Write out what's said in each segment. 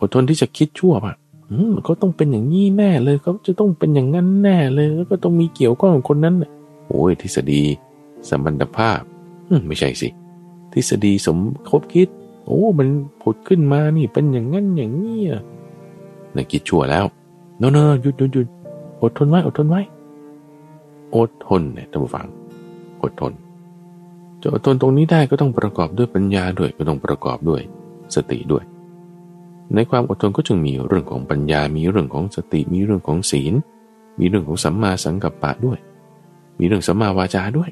อดทนที่จะคิดชั่วป่ะอืมก็ต้องเป็นอย่างนี้แน่เลยเขาจะต้องเป็นอย่างนั้นแน่เลยแล้วก็ต้องมีเกี่ยวข้องกับคนนั้นโอ้ยทฤษฎีสมรรถภาพไม่ใช่สิ ทฤษฎีสมคบคิด โอ้ มันผุดขึ้นมานี่เป็นอย่างนั้นอย่างนี้อะนคิดชั่วแล้วโน่นหยุดหยุดหยุดอดทนไว้อดทนไว้อดทนเนี่ยท่านผู้ฟังอดทนจะอดทนตรงนี้ได้ก็ต้องประกอบด้วยปัญญาด้วยก็ต้องประกอบด้วยสติด้วย ในความอดทนก็จึงมีเรื่องของปัญญา มีเรื่องของสติ มีเรื่องของศีล มีเรื่องของสัมมาสังกัปปะด้วย มีเรื่องสัมมาวาจาด้วย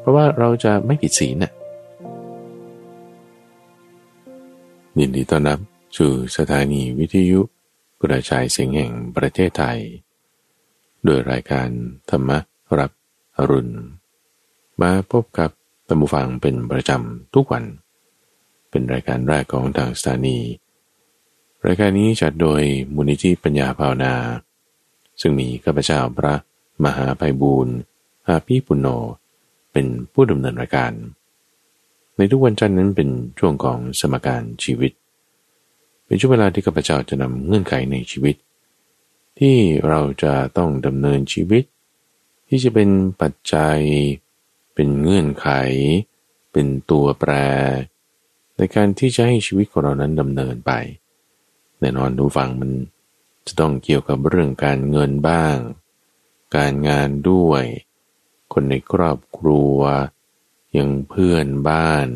เพราะว่าเราจะไม่ผิดศีลน่ะยินดีต้อนรับสู่สถานีวิทยุกระจายเสียงแห่งประเทศไทย โดยรายการธรรมรับอรุณ มาพบกับตัมบูฟังเป็นประจำทุกวัน เป็นรายการแรกของทางสถานี รายการนี้จัดโดยมูลนิธิปัญญาภาวนา ซึ่งมีข้าพเจ้าพระมหาไพบูรณ์อาภีปุณโญเป็นผู้ดำเนินรายการ ในทุกวันจันทร์นั้นเป็นช่วงของสมการชีวิต เป็นช่วงเวลาที่ข้าพเจ้าจะนำเงื่อนไขในชีวิต ที่เราจะต้องดำเนินชีวิต ที่จะเป็นปัจจัย เป็นเงื่อนไข เป็นตัวแปร ในการที่จะให้ชีวิตของเรานั้นดำเนินไป แน่นอนดูฟังมันจะต้องเกี่ยวกับเรื่องการเงินบ้าง การงานด้วย คนในครอบครัว ยังเพื่อนบ้าน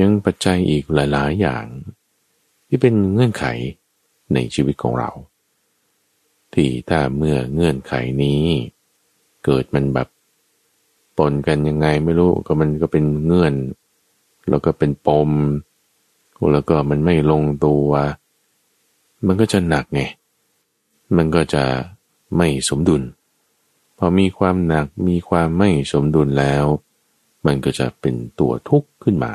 ยังปัจจัยอีกหลาย ๆ อย่าง ที่เป็นเงื่อนไขในชีวิตของเรา ที่ถ้าเมื่อเงื่อนไขนี้ เกิดมันแบบปนกันยังไงไม่รู้ก็มันก็เป็นเงื่อน แล้วก็เป็นปม แล้วก็มันไม่ลงตัว มันก็จะหนักไง มันก็จะไม่สมดุล พอมีความหนักมีความไม่สมดุลแล้ว มันก็จะเป็นตัวทุกข์ขึ้นมา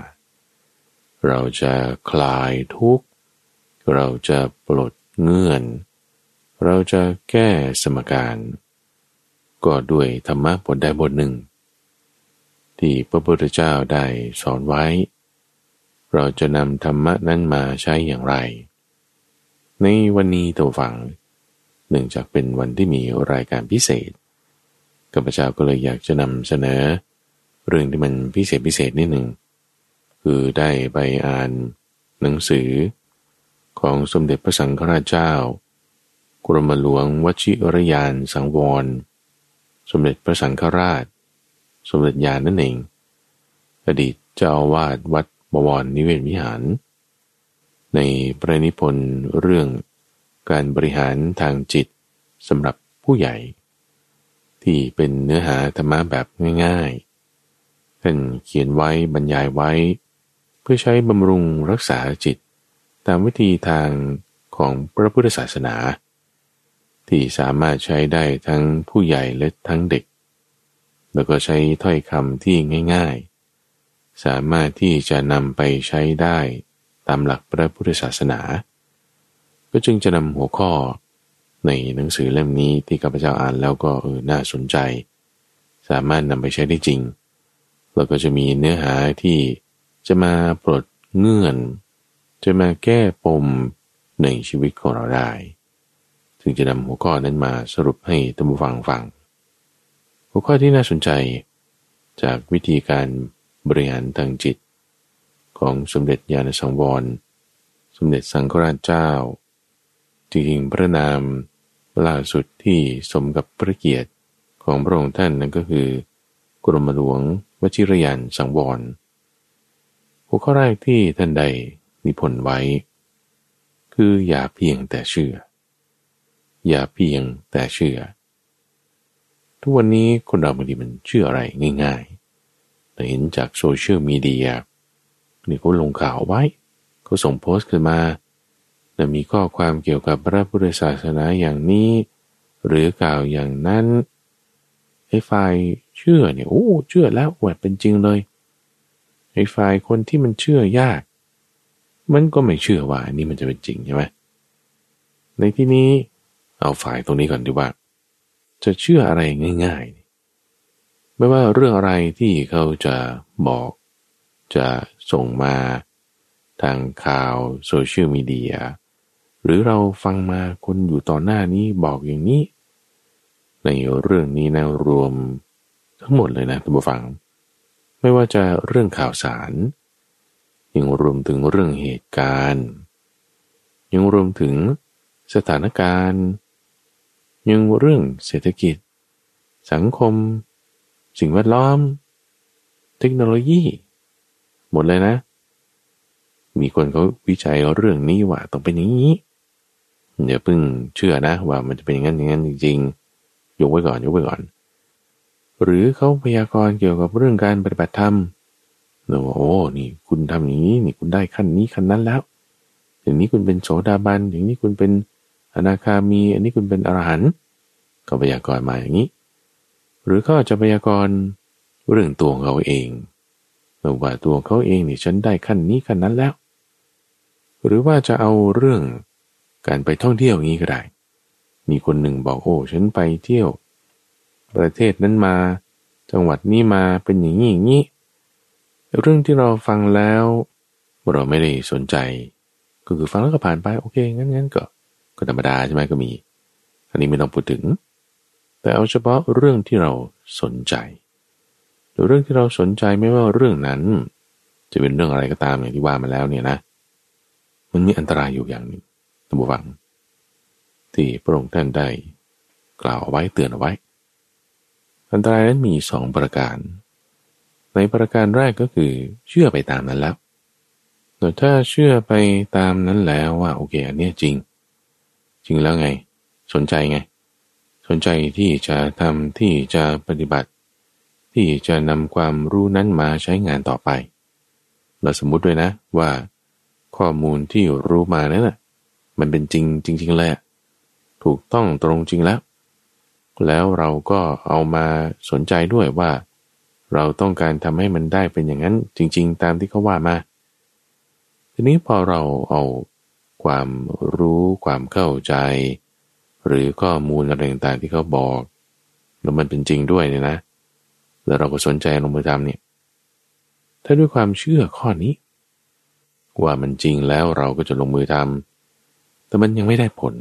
เราจะคลายทุกข์ เราจะปลดเงื่อน เราจะแก้สมการ ก็ด้วยธรรมะบทใดบทหนึ่ง ที่พระพุทธเจ้าได้สอนไว้ เราจะนำธรรมะนั้นมาใช้อย่างไร ในวันนี้ตัวฝังหนึ่งจากเป็นวันที่มีรายการพิเศษข้าพเจ้าก็เลยอยากจะนำเสนอ เรื่องที่มันพิเศษพิเศษนิดหนึ่งคือได้ไปอ่านหนังสือ ของสมเด็จพระสังฆราชเจ้ากรมหลวงวชิรยานสังวร สมเด็จพระสังฆราช สมเด็จญาณนั่นเอง อดีตเจ้าวาดวัดบวรนิเวศวิหาร ในประนิพนธ์เรื่องการบริหารทางจิตสำหรับผู้ใหญ่ ที่เป็นเนื้อหาธรรมะแบบง่ายๆท่านเขียนไว้บรรยายไว้ เพื่อใช้บำรุงรักษาจิต ตามวิธีทางของพระพุทธศาสนา ที่สามารถใช้ได้ทั้งผู้ใหญ่และทั้งเด็ก แล้วก็ใช้ถ้อยคำที่ง่ายๆ สามารถที่จะนำไปใช้ได้ตามหลักพระพุทธศาสนา ก็จึงจะนำหัวข้อในหนังสือเล่มนี้ที่ข้าพเจ้าอ่านแล้วก็เออน่าสนใจ สามารถนำไปใช้ได้จริง แล้วก็จะมีเนื้อหาที่จะมาปลดเงื่อน จะมาแก้ปมในชีวิตของเราได้ ถึงจะนำหัวข้อนั้นมาสรุปให้ท่านผู้ฟังฟัง หัวข้อที่น่าสนใจ จากวิธีการบริหารทางจิต ของสมเด็จญาณสังวร สมเด็จสังฆราชเจ้า จริงๆพระนามล่าสุดที่สมกับพระเกียรติของพระองค์ท่านนั่นก็คือกรมหลวงวชิรยานสังวร หัวข้อแรกที่ท่านใดนิพนธ์ไว้ คืออย่าเพียงแต่เชื่อ อย่าเพียงแต่เชื่อ ทุกวันนี้คนเราบางทีมันเชื่ออะไรง่ายๆแต่เห็นจากโซเชียลมีเดียนี่เขาลงข่าวไว้ เขาส่งโพสต์ขึ้นมาแต่มีข้อความเกี่ยวกับพระพุทธศาสนาอย่างนี้ หรือกล่าวอย่างนั้นไอ้ฝ่ายเชื่อเนี่ยโอ้เชื่อแล้วอวดเป็นจริงเลยไอ้ฝ่ายคนที่มันเชื่อยาก มันก็ไม่เชื่อว่าอันนี้มันจะเป็นจริงใช่ไหมในที่นี้เอาฝ่ายตรงนี้ก่อนดีว่า จะเชื่ออะไรง่ายๆ ไม่ว่าเรื่องอะไรที่เขาจะบอก จะส่งมาทางข่าวโซเชียลมีเดียหรือเราฟังมาคนอยู่ต่อหน้านี้บอกอย่างนี้ ในเรื่องนี้นะรวมทั้งหมดเลยนะท่านผู้ฟัง ไม่ว่าจะเรื่องข่าวสารยังรวมถึงเรื่องเหตุการณ์ ยังรวมถึงสถานการณ์ ยังเรื่องเศรษฐกิจ สังคม สิ่งแวดล้อม เทคโนโลยี หมดเลยนะ มีคนเขาวิจัยเรื่องนี้ว่าต้องเป็นอย่างนี้อย่าเพิ่งเชื่อนะว่ามันจะเป็นอย่างนั้นอย่างนั้นจริงๆยกไว้ก่อนยกไว้ก่อน หรือเขาพยากรณ์เกี่ยวกับเรื่องการปฏิบัติธรรมเราว่าโอ้นี่คุณทำอย่างนี้นี่คุณได้ขั้นนี้ขั้นนั้นแล้วอย่างนี้คุณเป็นโสดาบันอย่างนี้คุณเป็น อนาคามี อันนี้คุณเป็นอรหันต์ก็พยากรณ์มาอย่างนี้ หรือก็จะพยากรณ์เรื่องตัวเขาเองว่าตัวเขาเองนี่ฉันได้ขั้นนี้ขั้นนั้นแล้ว หรือว่าจะเอาเรื่องการไปท่องเที่ยวอย่างนี้ก็ได้ มีคนหนึ่งบอกโอ้ฉันไปเที่ยว ประเทศนั้นมา จังหวัดนี้มาเป็นอย่างนี้อย่างนี้เรื่องที่เราฟังแล้ว เราไม่ได้สนใจ ก็คือฟังแล้วก็ผ่านไปโอเคงั้นงั้นก็ ก็ธรรมดาใช่ไหมก็มี อันนี้ไม่ต้องพูดถึง แต่เอาเฉพาะเรื่องที่เราสนใจหรือเรื่องที่เราสนใจไม่ว่าเรื่องนั้น จะเป็นเรื่องอะไรก็ตามอย่างที่ว่ามาแล้วเนี่ยนะ มันมีอันตรายอยู่อย่างหนึ่งท่านผู้ฟัง ที่พระองค์ท่านได้กล่าวไว้เตือนเอาไว้ อันตรายนั้นมีสองประการ ในประการแรกก็คือเชื่อไปตามนั้นแล้วแต่ถ้าเชื่อไปตามนั้นแล้วว่าโอเคอันนี้จริง จริงแล้วไง สนใจไง สนใจที่จะทำที่จะปฏิบัติ ที่จะนำความรู้นั้นมาใช้งานต่อไป เราสมมุติด้วยนะว่า ข้อมูลที่รู้มานั้นนะมันเป็นจริงจริงๆเลยถูกต้องตรงจริงแล้ว แล้วเราก็เอามาสนใจด้วยว่า เราต้องการทำให้มันได้เป็นอย่างนั้นจริง ๆ ตามที่เขาว่ามา ทีนี้พอเราเอา ความรู้ความเข้าใจ หรือข้อมูลอะไรต่างๆที่เขาบอก แล้วมันเป็นจริงด้วยเนี่ยนะ แล้วเราก็สนใจลงมือทำเนี่ย ถ้าด้วยความเชื่อข้อนี้ ว่ามันจริงแล้วเราก็จะลงมือทำแต่มันยังไม่ได้ผล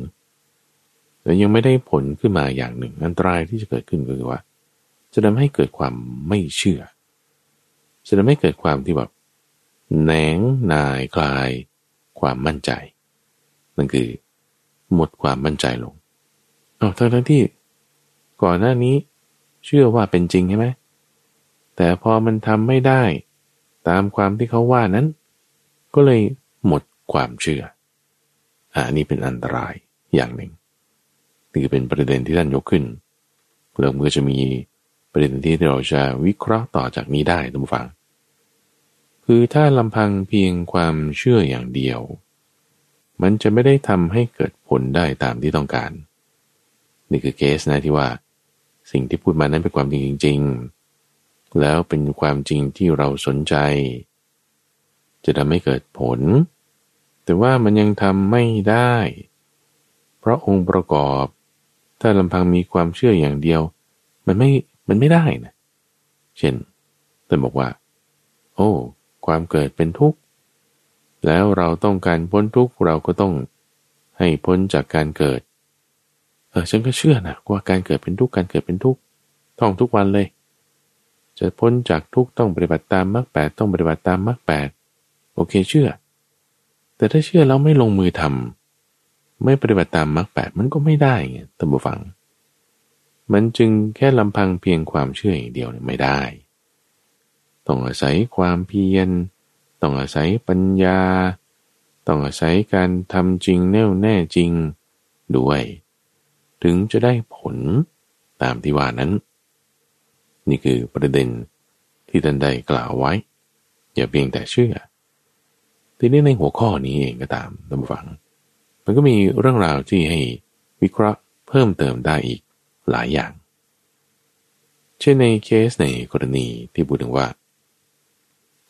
แต่ยังไม่ได้ผลขึ้นมาอย่างหนึ่ง อันตรายที่จะเกิดขึ้นก็คือว่า จะทำให้เกิดความไม่เชื่อ จะทำให้เกิดความที่แบบแหนงนายคลาย ความมั่นใจ นั่นคือ หมดความมั่นใจลงเอาทั้งทั้งที่ ก่อนหน้านี้ เชื่อว่าเป็นจริงใช่ไหมแต่พอมันทำไม่ได้ ตามความที่เขาว่านั้น ก็เลยหมดความเชื่ออันนี้เป็นอันตรายอย่างหนึ่งนี่เป็นประเด็นที่ท่านยกขึ้นแล้วมันก็จะมีประเด็นที่เราจะวิเคราะห์ต่อจากนี้ได้ทุกฝัง คือถ้าลำพังเพียงความเชื่ออย่างเดียว มันจะไม่ได้ทำให้เกิดผลได้ตามที่ต้องการ นี่คือเคสนะที่ว่า สิ่งที่พูดมานั้นเป็นความจริงจริงแล้วเป็นความจริงที่เราสนใจ จะทำให้เกิดผล แต่ว่ามันยังทำไม่ได้ เพราะองค์ประกอบ ถ้าลำพังมีความเชื่ออย่างเดียว มันไม่มันไม่ได้นะเช่นท่าบอกว่า โอ้ ความเกิดเป็นทุกข์ แล้วเราต้องการพ้นทุกข์เราก็ต้องให้พ้นจากการเกิด เออฉันก็เชื่อนะว่าการเกิดเป็นทุกข์การเกิดเป็นทุกข์ท่องทุกวันเลย จะพ้นจากทุกข์ต้องปฏิบัติตามมรรคแปดต้องปฏิบัติตามมรรคแปดโอเคเชื่อ แต่ถ้าเชื่อแล้วไม่ลงมือทำไม่ปฏิบัติตามมรรคแปดมันก็ไม่ได้ไงท่านผู้ฟัง มันจึงแค่ลำพังเพียงความเชื่ออย่างเดียวเนี่ยไม่ได้ ต้องอาศัยความเพียร ต้องอาศัยปัญญา ต้องอาศัยการทำจริงแน่วแน่จริงด้วย ถึงจะได้ผลตามที่ว่านั้น นี่คือประเด็นที่ท่านได้กล่าวไว้ อย่าเพียงแต่เชื่อ ทีนี้ในหัวข้อนี้เองก็ตามท่านผู้ฟัง มันก็มีเรื่องราวที่ให้วิเคราะห์เพิ่มเติมได้อีกหลายอย่าง เช่นในเคสในกรณีที่พูดถึงว่า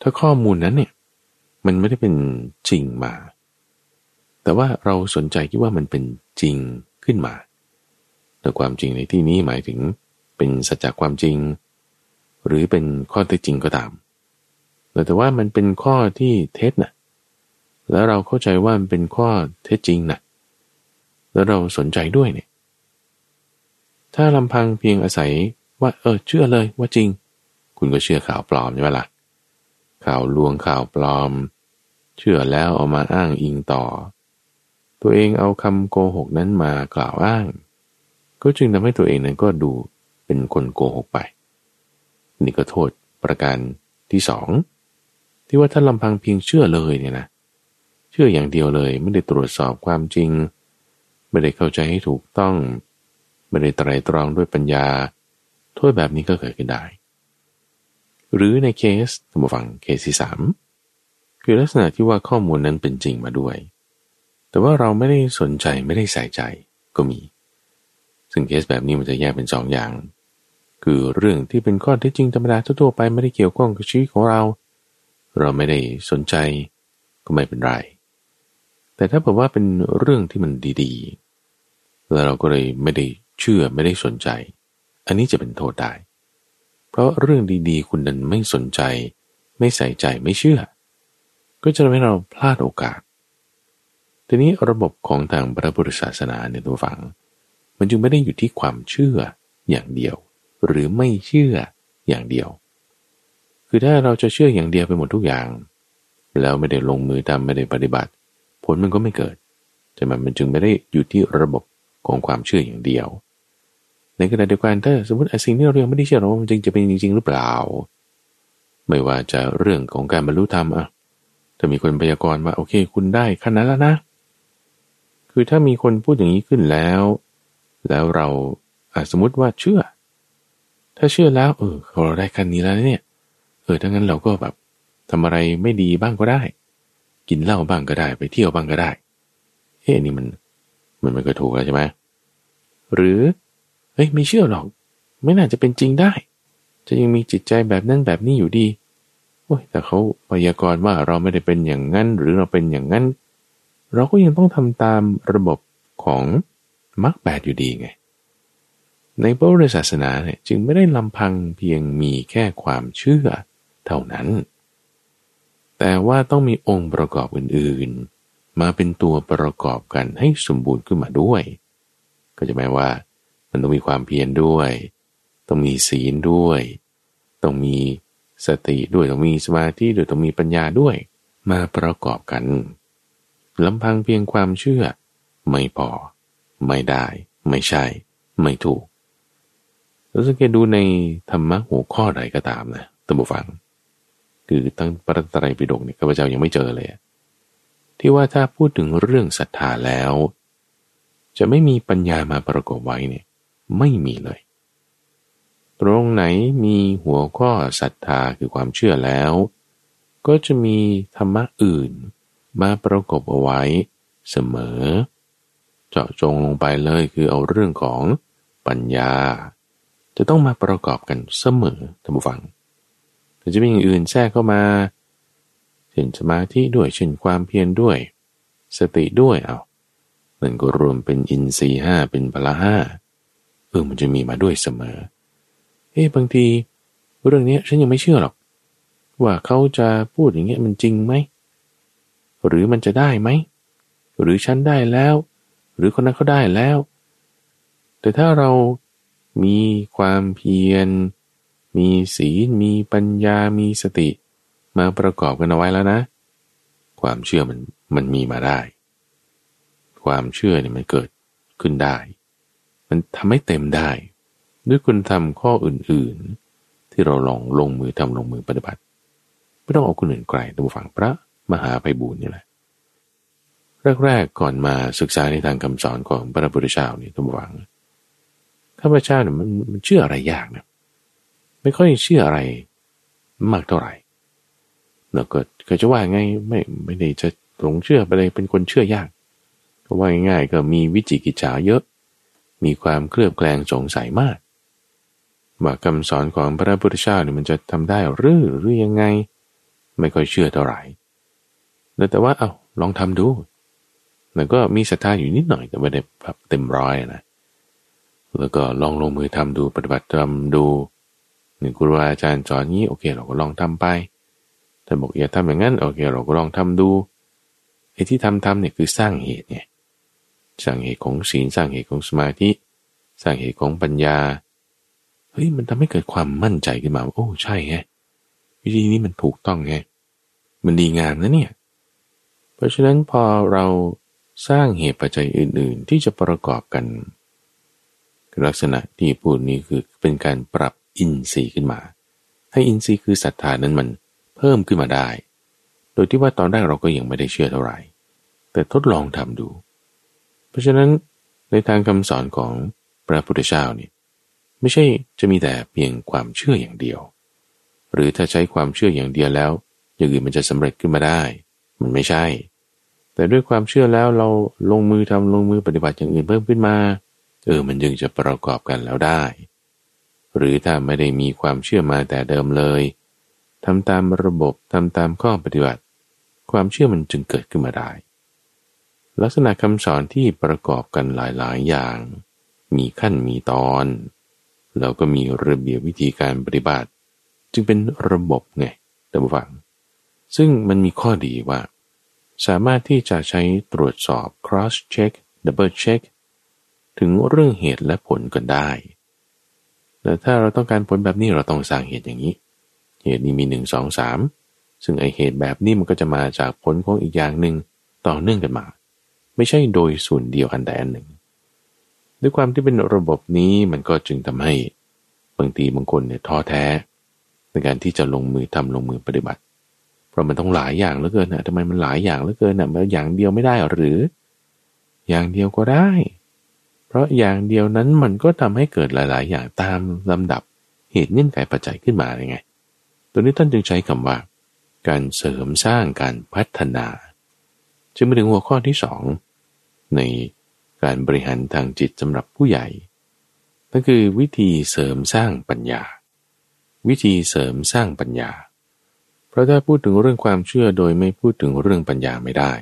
ถ้าข้อมูลนั้นเนี่ย มันไม่ได้เป็นจริงมา แต่ว่าเราสนใจคิดว่ามันเป็นจริงขึ้นมาแต่ความจริงในที่นี้หมายถึงเป็นสัจจความจริง หรือเป็นข้อเท็จจริงก็ตาม แต่ว่ามันเป็นข้อที่เท็จนะ่ะแล้วเราเข้าใจว่ามันเป็นข้อเท็จจริงนะแล้วเราสนใจด้วยเนี่ย ถ้าลำพังเพียงอาศัยว่า เออ เชื่อเลยว่าจริง คุณก็เชื่อข่าวปลอมใช่ไหมล่ะ ข่าวลวงข่าวปลอม เชื่อแล้วเอามาอ้างอิงต่อ ตัวเองเอาคำโกหกนั้นมากล่าวอ้าง ก็จึงทำให้ตัวเองนั้นก็ดูเป็นคนโกหกไป นี่ก็โทษประการที่สองที่ว่าถ้าลำพังเพียงเชื่อเลยเนี่ยนะ เชื่ออย่างเดียวเลยไม่ได้ตรวจสอบความจริง ไม่ได้เข้าใจให้ถูกต้อง ไม่ได้ไตรตรองด้วยปัญญา โทษแบบนี้ก็เกิดขึ้นได้ หรือในเคสสมฟังเคสที่สามคือลักษณะที่ว่าข้อมูลนั้นเป็นจริงมาด้วย แต่ว่าเราไม่ได้สนใจไม่ได้ใส่ใจก็มี ซึ่งเคสแบบนี้มันจะแยกเป็นสองอย่าง คือเรื่องที่เป็นข้อเท็จจริงธรรมดาทั่วไปไม่ได้เกี่ยวข้องกับชีวิตของเรา เราไม่ได้สนใจก็ไม่เป็นไร แต่ถ้าบอกว่าเป็นเรื่องที่มันดีๆ แล้วเราก็เลยไม่ได้เชื่อไม่ได้สนใจ อันนี้จะเป็นโทษได้ เพราะเรื่องดีๆ คุณดันไม่สนใจ ไม่ใส่ใจไม่เชื่อ ก็จะทำให้เราพลาดโอกาส ทีนี้ระบบของทางพระพุทธศาสนาเนี่ยตัวฝัง มันจึงไม่ได้อยู่ที่ความเชื่ออย่างเดียว หรือไม่เชื่ออย่างเดียว คือถ้าเราจะเชื่ออย่างเดียวไปหมดทุกอย่าง แล้วไม่ได้ลงมือทำไม่ได้ปฏิบัติ ผลมันก็ไม่เกิดใช่มันจึงไม่ได้อยู่ที่ระบบของความเชื่ออย่างเดียว ในขณะเดียวกันถ้าสมมติสิ่งที่เราเรียไม่ได้เชื่อเราจริงจะเป็นจริง ๆ หรือเปล่า ไม่ว่าจะเรื่องของการบรรลุธรรมอะถ้ามีคนพยากรณ์ว่าโอเค คุณได้ขนาดแล้วนะ คือถ้ามีคนพูดอย่างนี้ขึ้นแล้ว แล้วเราอาสมมติว่าเชื่อ ถ้าเชื่อแล้ว เออเราได้ขั้นนี้แล้วเนี่ย เออถ้างั้นเราก็แบบทำอะไรไม่ดีบ้างก็ได้ กินเหล้าบ้างก็ได้ ไปเที่ยวบ้างก็ได้เฮ้นี่มัน มันมันก็ถูกแล้วใช่ไหมหรือ เฮ้ยไม่เชื่อหรอก ไม่น่าจะเป็นจริงได้ จะยังมีจิตใจแบบนั้นแบบนี้อยู่ดีโอ้ยแต่เขาพยากรณ์ว่าเราไม่ได้เป็นอย่างนั้นหรือเราเป็นอย่างนั้น เราก็ยังต้องทำตามระบบของมรรคแปดอยู่ดีไง ในพระพุทธศาสนาเนี่ยจึงไม่ได้ลำพังเพียงมีแค่ความเชื่อเท่านั้น แต่ว่าต้องมีองค์ประกอบอื่นๆ มาเป็นตัวประกอบกันให้สมบูรณ์ขึ้นมาด้วย ก็จะหมายว่า มันต้องมีความเพียรด้วย ต้องมีศีลด้วย ต้องมีสติด้วย ต้องมีสมาธิด้วย ต้องมีปัญญาด้วย มาประกอบกันลำพังเพียงความเชื่อ ไม่พอ ไม่ได้ ไม่ใช่ ไม่ถูกเราสังเกตดูในธรรมะหัวข้อใดก็ตามนะตัมบูฟัง คือตั้งปรัตตรัยปิฎกเนี่ยข้าพเจ้ายังไม่เจอเลย ที่ว่าถ้าพูดถึงเรื่องศรัทธาแล้ว จะไม่มีปัญญามาประกอบไว้เนี่ย ไม่มีเลย ตรงไหนมีหัวข้อศรัทธาคือความเชื่อแล้ว ก็จะมีธรรมะอื่นมาประกบเอาไว้เสมอ เจาะจงลงไปเลยคือเอาเรื่องของปัญญา จะต้องมาประกอบกันเสมอท่านผู้ฟังแต่จะมีอย่างอื่นแทรกเข้ามาเช่นสมาธิด้วยเช่นความเพียรด้วย สติด้วยเอามันก็รวมเป็นอินทรีห้าเป็นพละห้า เออมันจะมีมาด้วยเสมอ เอ้บางทีเรื่องนี้ฉันยังไม่เชื่อหรอก ว่าเขาจะพูดอย่างเงี้ยมันจริงไหม หรือมันจะได้ไหม หรือฉันได้แล้ว หรือคนนั้นเขาได้แล้ว แต่ถ้าเรามีความเพียร มีศีล มีปัญญา มีสติ มาประกอบกันเอาไว้แล้วนะ ความเชื่อมันมันมีมาได้ ความเชื่อเนี่ยมันเกิดขึ้นได้ มันทำให้เต็มได้ ด้วยคุณทำข้ออื่นๆ ที่เราลองลงมือทำลงมือปฏิบัติ ไม่ต้องเอาคนอื่นไกลตัวฝั่งพระมหาไพบูลนี่แหละแรกๆก่อนมาศึกษาในทางคำสอนของพระพุทธเจ้านี่ตัวฝังข้าพเจ้าเนี่ยมันมันเชื่ออะไรยากนะไม่ค่อยเชื่ออะไรมากเท่าไหร่เราก็เคยจะว่าไงไม่ไม่ได้จะหลงเชื่อไปเลยเป็นคนเชื่อยากก็ว่าง่ายๆก็มีวิจิกิจฉาเยอะ มีความเคลือบแคลงสงสัยมากว่าคำสอนของพระพุทธเจ้าเนี่ยมันจะทำได้หรือหรือยังไง ไม่ค่อยเชื่อเท่าไหร่แต่ว่าเอาลองทำดูมันก็มีศรัทธาอยู่นิดหน่อยแต่ไม่ได้แบบเต็มร้อยนะแล้วก็ลองลงมือทำดูปฏิบัติทำดูหนึ่งครูอาจารย์สอนนี้โอเค เราก็ลองทำไปแต่บอกอย่าทำอย่างนั้นโอเค เราก็ลองทำดูไอ้ที่ทำทำเนี่ยคือสร้างเหตุไง สร้างเหตุของศีลสร้างเหตุของสมาธิ สร้างเหตุของปัญญาเฮ้ยมันทำให้เกิดความมั่นใจขึ้นมาโอ้ใช่ไงวิธีนี้มันถูกต้องไงมันดีงามนะเนี่ย เพราะฉะนั้นพอเราสร้างเหตุปัจจัยอื่น ๆ ที่จะประกอบกันลักษณะที่พูดนี้คือเป็นการปรับอินทรีย์ขึ้นมา ให้อินทรีย์คือศรัทธานั้นมันเพิ่มขึ้นมาได้ โดยที่ว่าตอนแรกเราก็ยังไม่ได้เชื่อเท่าไหร่ แต่ทดลองทำดู เพราะฉะนั้นในทางคำสอนของพระพุทธเจ้านี่ไม่ใช่จะมีแต่เพียงความเชื่ออย่างเดียว หรือถ้าใช้ความเชื่ออย่างเดียวแล้ว อย่างอื่นมันจะสำเร็จขึ้นมาได้ มันไม่ใช่ แต่ด้วยความเชื่อแล้วเราลงมือทำลงมือปฏิบัติอย่างอื่นเพิ่มขึ้นมา เออมันยังจะประกอบกันแล้วได้ หรือถ้าไม่ได้มีความเชื่อมาแต่เดิมเลยทำตามระบบทำตามข้อปฏิบัติ ความเชื่อมันจึงเกิดขึ้นมาได้ ลักษณะคำสอนที่ประกอบกันหลายๆ อย่าง มีขั้นมีตอน แล้วก็มีระเบียบวิธีการปฏิบัติ จึงเป็นระบบไงท่านผู้ฟัง ซึ่งมันมีข้อดีว่า สามารถที่จะใช้ตรวจสอบ cross check double check ถึงเรื่องเหตุและผลกันได้ แต่ถ้าเราต้องการผลแบบนี้เราต้องสร้างเหตุอย่างนี้ เหตุนี้มีหนึ่งสองสามซึ่งไอเหตุแบบนี้มันก็จะมาจากผลของอีกอย่างหนึ่งต่อเนื่องกันมา ไม่ใช่โดยส่วนเดียวอันใดอันหนึ่ง ด้วยความที่เป็นระบบนี้มันก็จึงทำให้บางทีบางคนเนี่ยท้อแท้ ในการที่จะลงมือทำลงมือปฏิบัติ เพราะมันต้องหลายอย่างเหลือเกินนะทำไมมันหลายอย่างเหลือเกินนะมันอย่างเดียวไม่ได้หรือ อย่างเดียวก็ได้ เพราะอย่างเดียวนั้นมันก็ทำให้เกิดหลาย ๆ อย่างตามลำดับเหตุเงื่อนไขปัจจัยขึ้นมาไง ตัวนี้ท่านจึงใช้คำว่า การเสริมสร้างการพัฒนา จึงมาถึงหัวข้อที่สองในการบริหารทางจิตสำหรับผู้ใหญ่นั่นคือวิธีเสริมสร้างปัญญา วิธีเสริมสร้างปัญญา เพราะถ้าพูดถึงเรื่องความเชื่อโดยไม่พูดถึงเรื่องปัญญาไม่ได้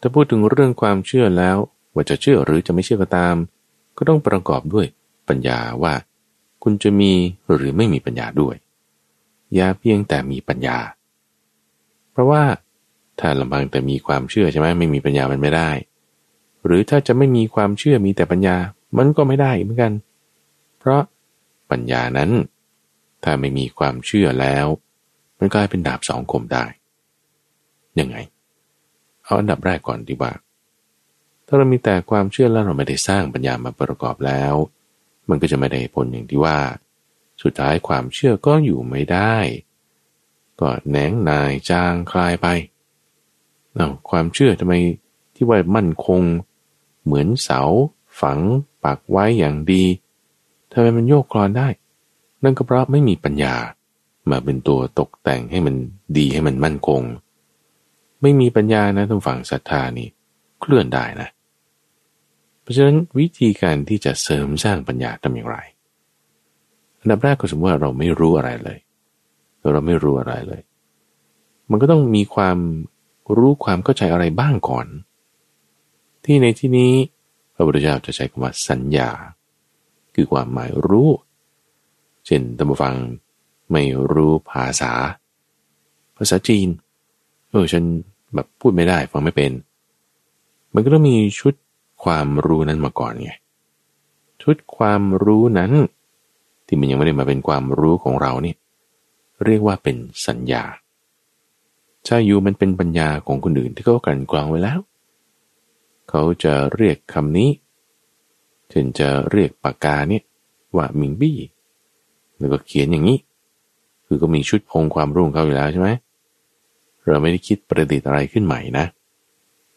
ถ้าพูดถึงเรื่องความเชื่อแล้วว่าจะเชื่อหรือจะไม่เชื่อก็ตาม ก็ต้องประกอบด้วยปัญญาว่า คุณจะมีหรือไม่มีปัญญาด้วย อย่าเพียงแต่มีปัญญา เพราะว่า ถ้าลำพังแต่มีความเชื่อใช่ไหมไม่มีปัญญามันไม่ได้ หรือถ้าจะไม่มีความเชื่อมีแต่ปัญญามันก็ไม่ได้เหมือนกัน เพราะปัญญานั้น ถ้าไม่มีความเชื่อแล้ว มันกลายเป็นดาบสองคมได้ ยังไง เอาอันดับแรกก่อนดีว่า ถ้าเรามีแต่ความเชื่อแล้วเราไม่ได้สร้างปัญญามาประกอบแล้ว มันก็จะไม่ได้ผลอย่างที่ว่า สุดท้ายความเชื่อก็อยู่ไม่ได้ ก็แหนงนายจางคลายไป เอาความเชื่อทำไมที่ว่ามั่นคง เหมือนเสา ฝังปักไว้อย่างดีทำไมมันโยกคลอนได้ นั่นก็เพราะไม่มีปัญญา มาเป็นตัวตกแต่งให้มันดีให้มันมั่นคง ไม่มีปัญญานะทางฝั่งศรัทธานี่เคลื่อนได้นะ เพราะฉะนั้นวิธีการที่จะเสริมสร้างปัญญาทำอย่างไรอันดับแรกก็สมมติว่าเราไม่รู้อะไรเลย เราไม่รู้อะไรเลย มันก็ต้องมีความ รู้ความเข้าใจอะไรบ้างก่อน ที่ในที่นี้พระพุทธเจ้าจะใช้คำว่าสัญญา คือความหมายรู้ เช่นตัมฟังไม่รู้ภาษา ภาษาจีน เออฉันแบบพูดไม่ได้ฟังไม่เป็น มันก็ต้องมีชุดความรู้นั้นมาก่อนไงชุดความรู้นั้น ที่มันยังไม่ได้มาเป็นความรู้ของเราเนี่ยเรียกว่าเป็นสัญญา ช่อยู่มันเป็นปัญญาของคนอื่นที่เขากันกรองไว้แล้ว เขาจะเรียกคำนี้เช่นจะเรียกปากกาเนี่ยว่ามิงบี้ แล้วก็เขียนอย่างนี้ คือก็มีชุดองความรู้ของเขาอยู่แล้วใช่ไหมเราไม่ได้คิดประดิษฐ์อะไรขึ้นใหม่นะ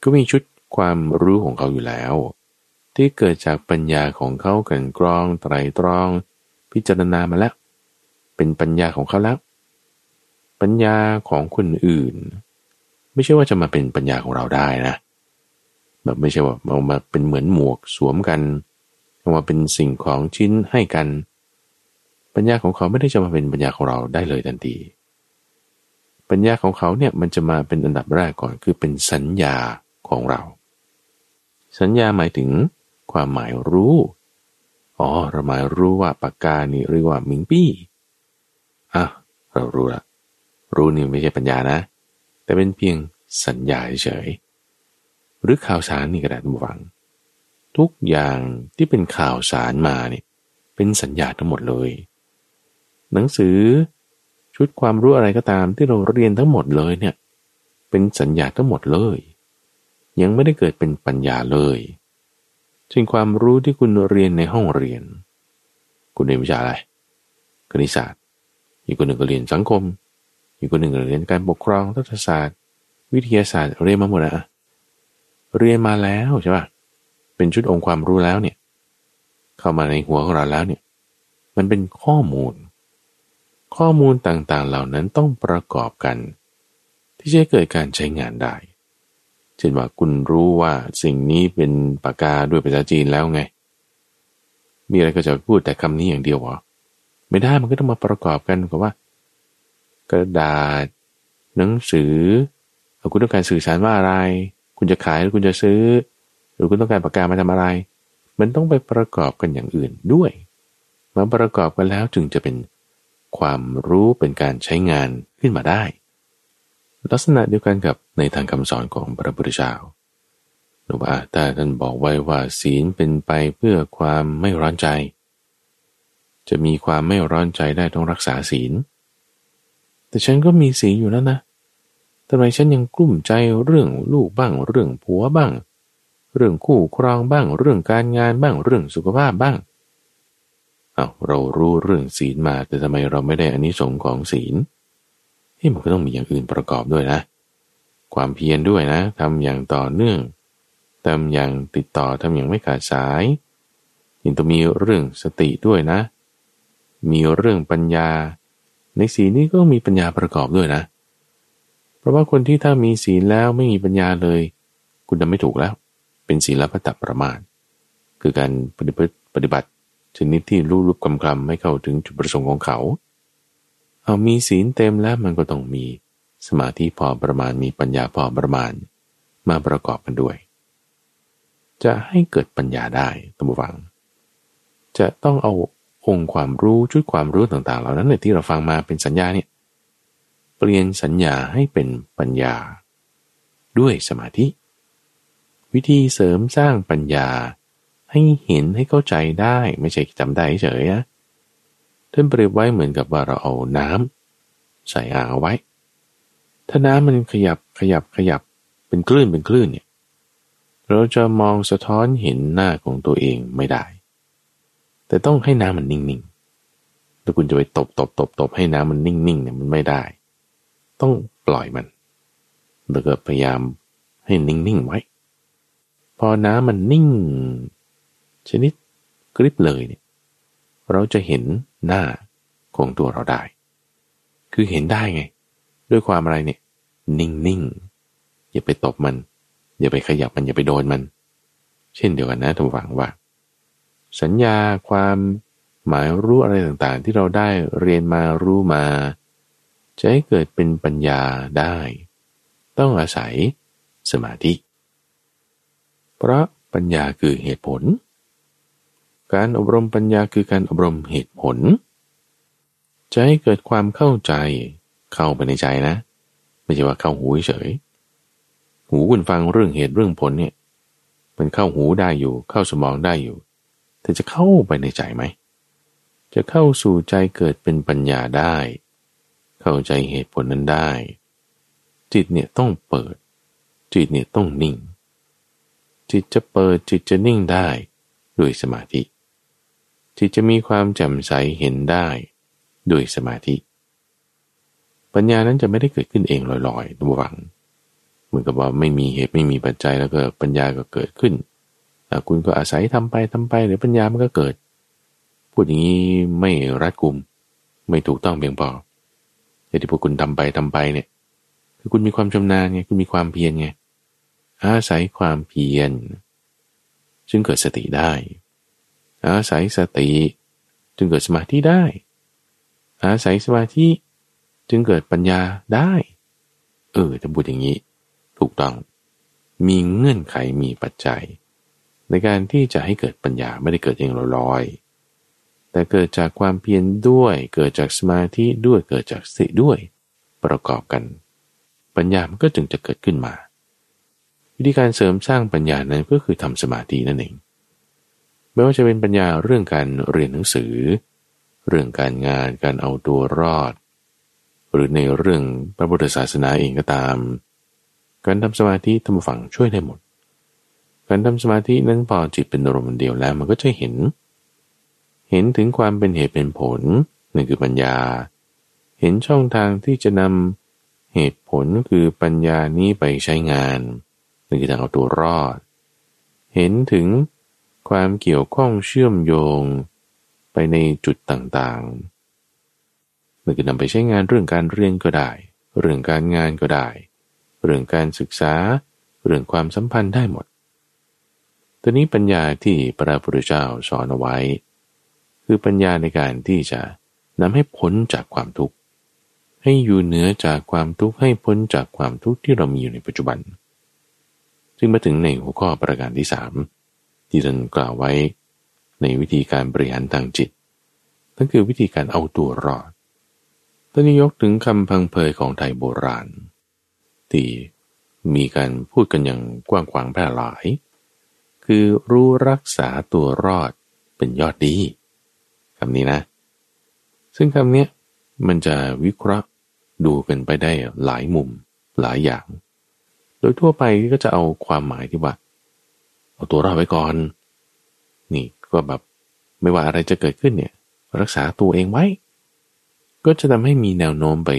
ก็มีชุดความรู้ของเขาอยู่แล้ว ที่เกิดจากปัญญาของเขากันกรองไตรตรอง พิจารณามาแล้ว เป็นปัญญาของเขาแล้ว ปัญญาของคนอื่น ไม่ใช่ว่าจะมาเป็นปัญญาของเราได้นะแบบไม่ใช่ว่าเอามาเป็นเหมือนหมวกสวมกันเอามาเป็นสิ่งของชิ้นให้กัน ปัญญาของเขาไม่ได้จะมาเป็นปัญญาของเราได้เลยทันทีปัญญาของเขาเนี่ยมันจะมาเป็นอันดับแรกก่อนคือเป็นสัญญาของเรา สัญญาหมายถึงความหมายรู้ อ๋อเราหมายรู้ว่าปากกานี่เรียกว่ามิงปี้อะเรารู้ละ รู้นี่ไม่ใช่ปัญญานะ แต่เป็นเพียงสัญญาเฉย หรือข่าวสารนี่ก็ได้ทุกฝัง ทุกอย่างที่เป็นข่าวสารมาเนี่ยเป็นสัญญาทั้งหมดเลย หนังสือชุดความรู้อะไรก็ตามที่เราเรียนทั้งหมดเลยเนี่ย เป็นสัญญาทั้งหมดเลย ยังไม่ได้เกิดเป็นปัญญาเลยซึ่งความรู้ที่คุณเรียนในห้องเรียน คุณเรียนวิชาอะไรคณิตศาสตร์ อีกคนหนึ่งก็เรียนสังคม อีกคนหนึ่งเรียนการปกครองรัฐศาสตร์ วิทยาศาสตร์เรียนมาหมดอะเรียนมาแล้วใช่ปะเป็นชุดองค์ความรู้แล้วเนี่ย เข้ามาในหัวของเราแล้วเนี่ย มันเป็นข้อมูล ข้อมูลต่างๆเหล่านั้นต้องประกอบกัน ที่จะเกิดการใช้งานได้เช่นว่าคุณรู้ว่าสิ่งนี้เป็นปากกาด้วยภาษาจีนแล้วไง มีอะไรก็จะพูดแต่คำนี้อย่างเดียวหรอ ไม่ได้มันก็ต้องมาประกอบกันกับว่า กระดาษ หนังสือคุณต้องการสื่อสารว่าอะไร คุณจะขายหรือคุณจะซื้อ หรือคุณต้องการปากกามาทำอะไร มันต้องไปประกอบกันอย่างอื่นด้วยมาประกอบกันแล้วจึงจะเป็นความรู้เป็นการใช้งานขึ้นมาได้ ลักษณะเดียวกันกับในทางคำสอนของพระพุทธเจ้าหนูว่าถ้าท่านบอกไว้ว่าศีลเป็นไปเพื่อความไม่ร้อนใจ จะมีความไม่ร้อนใจได้ต้องรักษาศีล แต่ฉันก็มีศีลอยู่แล้วนะทำไมฉันยังกลุ้มใจเรื่องลูกบ้าง เรื่องผัวบ้าง เรื่องคู่ครองบ้าง เรื่องการงานบ้าง เรื่องสุขภาพบ้างเอาเรารู้เรื่องศีลมาแต่ทำไมเราไม่ได้อนนิสงส์ของศีลที่มันก็ต้องมีอย่างอื่นประกอบด้วยนะ ความเพียรด้วยนะทำอย่างต่อเนื่องทำอย่างติดต่อทำอย่างไม่ขาดสายยังต้องมีเรื่องสติด้วยนะ มีเรื่องปัญญา ในศีลนี้ก็มีปัญญาประกอบด้วยนะ เพราะว่าคนที่ถ้ามีศีลแล้วไม่มีปัญญาเลย คุณจะไม่ถูกแล้ว เป็นศีลพัตประมาทคือการปฏิบัติปฏิบัติชนิดที่รูปกำกำไม่เข้าถึงจุดประสงค์ของเขา เอามีศีลเต็มแล้วมันก็ต้องมีสมาธิพอประมาณมีปัญญาพอประมาณ มาประกอบกันด้วย จะให้เกิดปัญญาได้ตัมวัง จะต้องเอา องค์ความรู้ชุดความรู้ต่างๆ เหล่านั้นเนี่ยที่เราฟังมาเป็นสัญญาเนี่ยเปลี่ยนสัญญาให้เป็นปัญญา ด้วยสมาธิ วิธีเสริมสร้างปัญญา ให้เห็นให้เข้าใจได้ไม่ใช่จำได้เฉยนะท่านเปรียบไว้เหมือนกับว่าเราเอาน้ำใส่อ่างเอาไว้ ถ้าน้ำมันขยับขยับขยับเป็นคลื่นเป็นคลื่นเนี่ยเราจะมองสะท้อนเห็นหน้าของตัวเองไม่ได้ แต่ต้องให้น้ำมันนิ่งๆถ้าคุณจะไปตบตบตบตบให้น้ำมันนิ่งๆเนี่ยมันไม่ได้ ต้องปล่อยมัน แล้วก็พยายามให้นิ่งๆไว้ พอน้ำมันนิ่ง ชนิดกริบเลยเนี่ยเราจะเห็นหน้าของตัวเราได้ คือเห็นได้ไง ด้วยความอะไรเนี่ย นิ่งๆอย่าไปตบมัน อย่าไปขยับมันอย่าไปโดนมัน เช่นเดียวกันนะทุกฝังว่า สัญญาความหมายรู้อะไรต่างๆ ที่เราได้เรียนมารู้มา จะให้เกิดเป็นปัญญาได้ ต้องอาศัยสมาธิ เพราะปัญญาคือเหตุผล การอบรมปัญญาคือการอบรมเหตุผล จะให้เกิดความเข้าใจเข้าไปในใจนะ ไม่ใช่ว่าเข้าหูเฉย หูคุณฟังเรื่องเหตุเรื่องผลเนี่ยมันเข้าหูได้อยู่เข้าสมองได้อยู่ แต่จะเข้าไปในใจไหม จะเข้าสู่ใจเกิดเป็นปัญญาได้ เข้าใจเหตุผลนั้นได้ จิตเนี่ยต้องเปิด จิตเนี่ยต้องนิ่ง จิตจะเปิดจิตจะนิ่งได้ด้วยสมาธิ จิตจะมีความแจ่มใสเห็นได้ด้วยสมาธิ ปัญญานั้นจะไม่ได้เกิดขึ้นเองลอยๆระวัง เหมือนกับว่าไม่มีเหตุไม่มีปัจจัยแล้วก็ปัญญาก็เกิดขึ้น คุณก็อาศัยทำไปทำไปเดี๋ยวปัญญามันก็เกิด พูดอย่างนี้ไม่รัดกุม ไม่ถูกต้องเพียงพอแต่ที่พวกคุณทำไปทำไปเนี่ย คือคุณมีความชำนาญไงคุณมีความเพียรไงอาศัยความเพียรจึงเกิดสติได้ อาศัยสติจึงเกิดสมาธิได้ อาศัยสมาธิจึงเกิดปัญญาได้ เออจะพูดอย่างนี้ ถูกต้อง มีเงื่อนไขมีปัจจัย ในการที่จะให้เกิดปัญญาไม่ได้เกิดเองลอยๆแต่เกิดจากความเพียรด้วย เกิดจากสมาธิด้วยเกิดจากสติด้วย ประกอบกัน ปัญญามันก็จึงจะเกิดขึ้นมา วิธีการเสริมสร้างปัญญานั้นก็คือทำสมาธินั่นเองไม่ว่าจะเป็นปัญญาเรื่องการเรียนหนังสือ เรื่องการงานการเอาตัวรอด หรือในเรื่องพระพุทธศาสนาเองก็ตาม การทำสมาธิทำฝังช่วยได้หมด การทำสมาธินั้นพอจิตเป็นอารมณ์เดียวแล้ว มันก็จะเห็น เห็นถึงความเป็นเหตุเป็นผลนั่นคือปัญญา เห็นช่องทางที่จะนำเหตุผลคือปัญญานี้ไปใช้งานนั่นคือทางเอาตัวรอด เห็นถึงความเกี่ยวข้องเชื่อมโยงไปในจุดต่างๆมันก็นำไปใช้งานเรื่องการเรียนก็ได้ เรื่องการงานก็ได้ เรื่องการศึกษา เรื่องความสัมพันธ์ได้หมด ตัวนี้ปัญญาที่พระพุทธเจ้าสอนเอาไว้ คือปัญญาในการที่จะนำให้พ้นจากความทุกข์ ให้อยู่เหนือจากความทุกข์ให้พ้นจากความทุกข์ที่เรามีอยู่ในปัจจุบันจึงมาถึงในหัวข้อประการที่สามที่ท่านกล่าวไว้ในวิธีการบริหารทางจิตนั่นคือวิธีการเอาตัวรอดท่านยกถึงคำพังเพยของไทยโบราณ ที่มีการพูดกันอย่างกว้างขวางแพร่หลาย คือรู้รักษาตัวรอดเป็นยอดดีคำนี้นะ ซึ่งคำนี้มันจะวิเคราะห์ดูกันไปได้หลายมุมหลายอย่าง โดยทั่วไปก็จะเอาความหมายที่ว่า เอาตัวรอดไว้ก่อน นี่ก็แบบไม่ว่าอะไรจะเกิดขึ้นเนี่ย รักษาตัวเองไว้ ก็จะทำให้มีแนวโน้มไป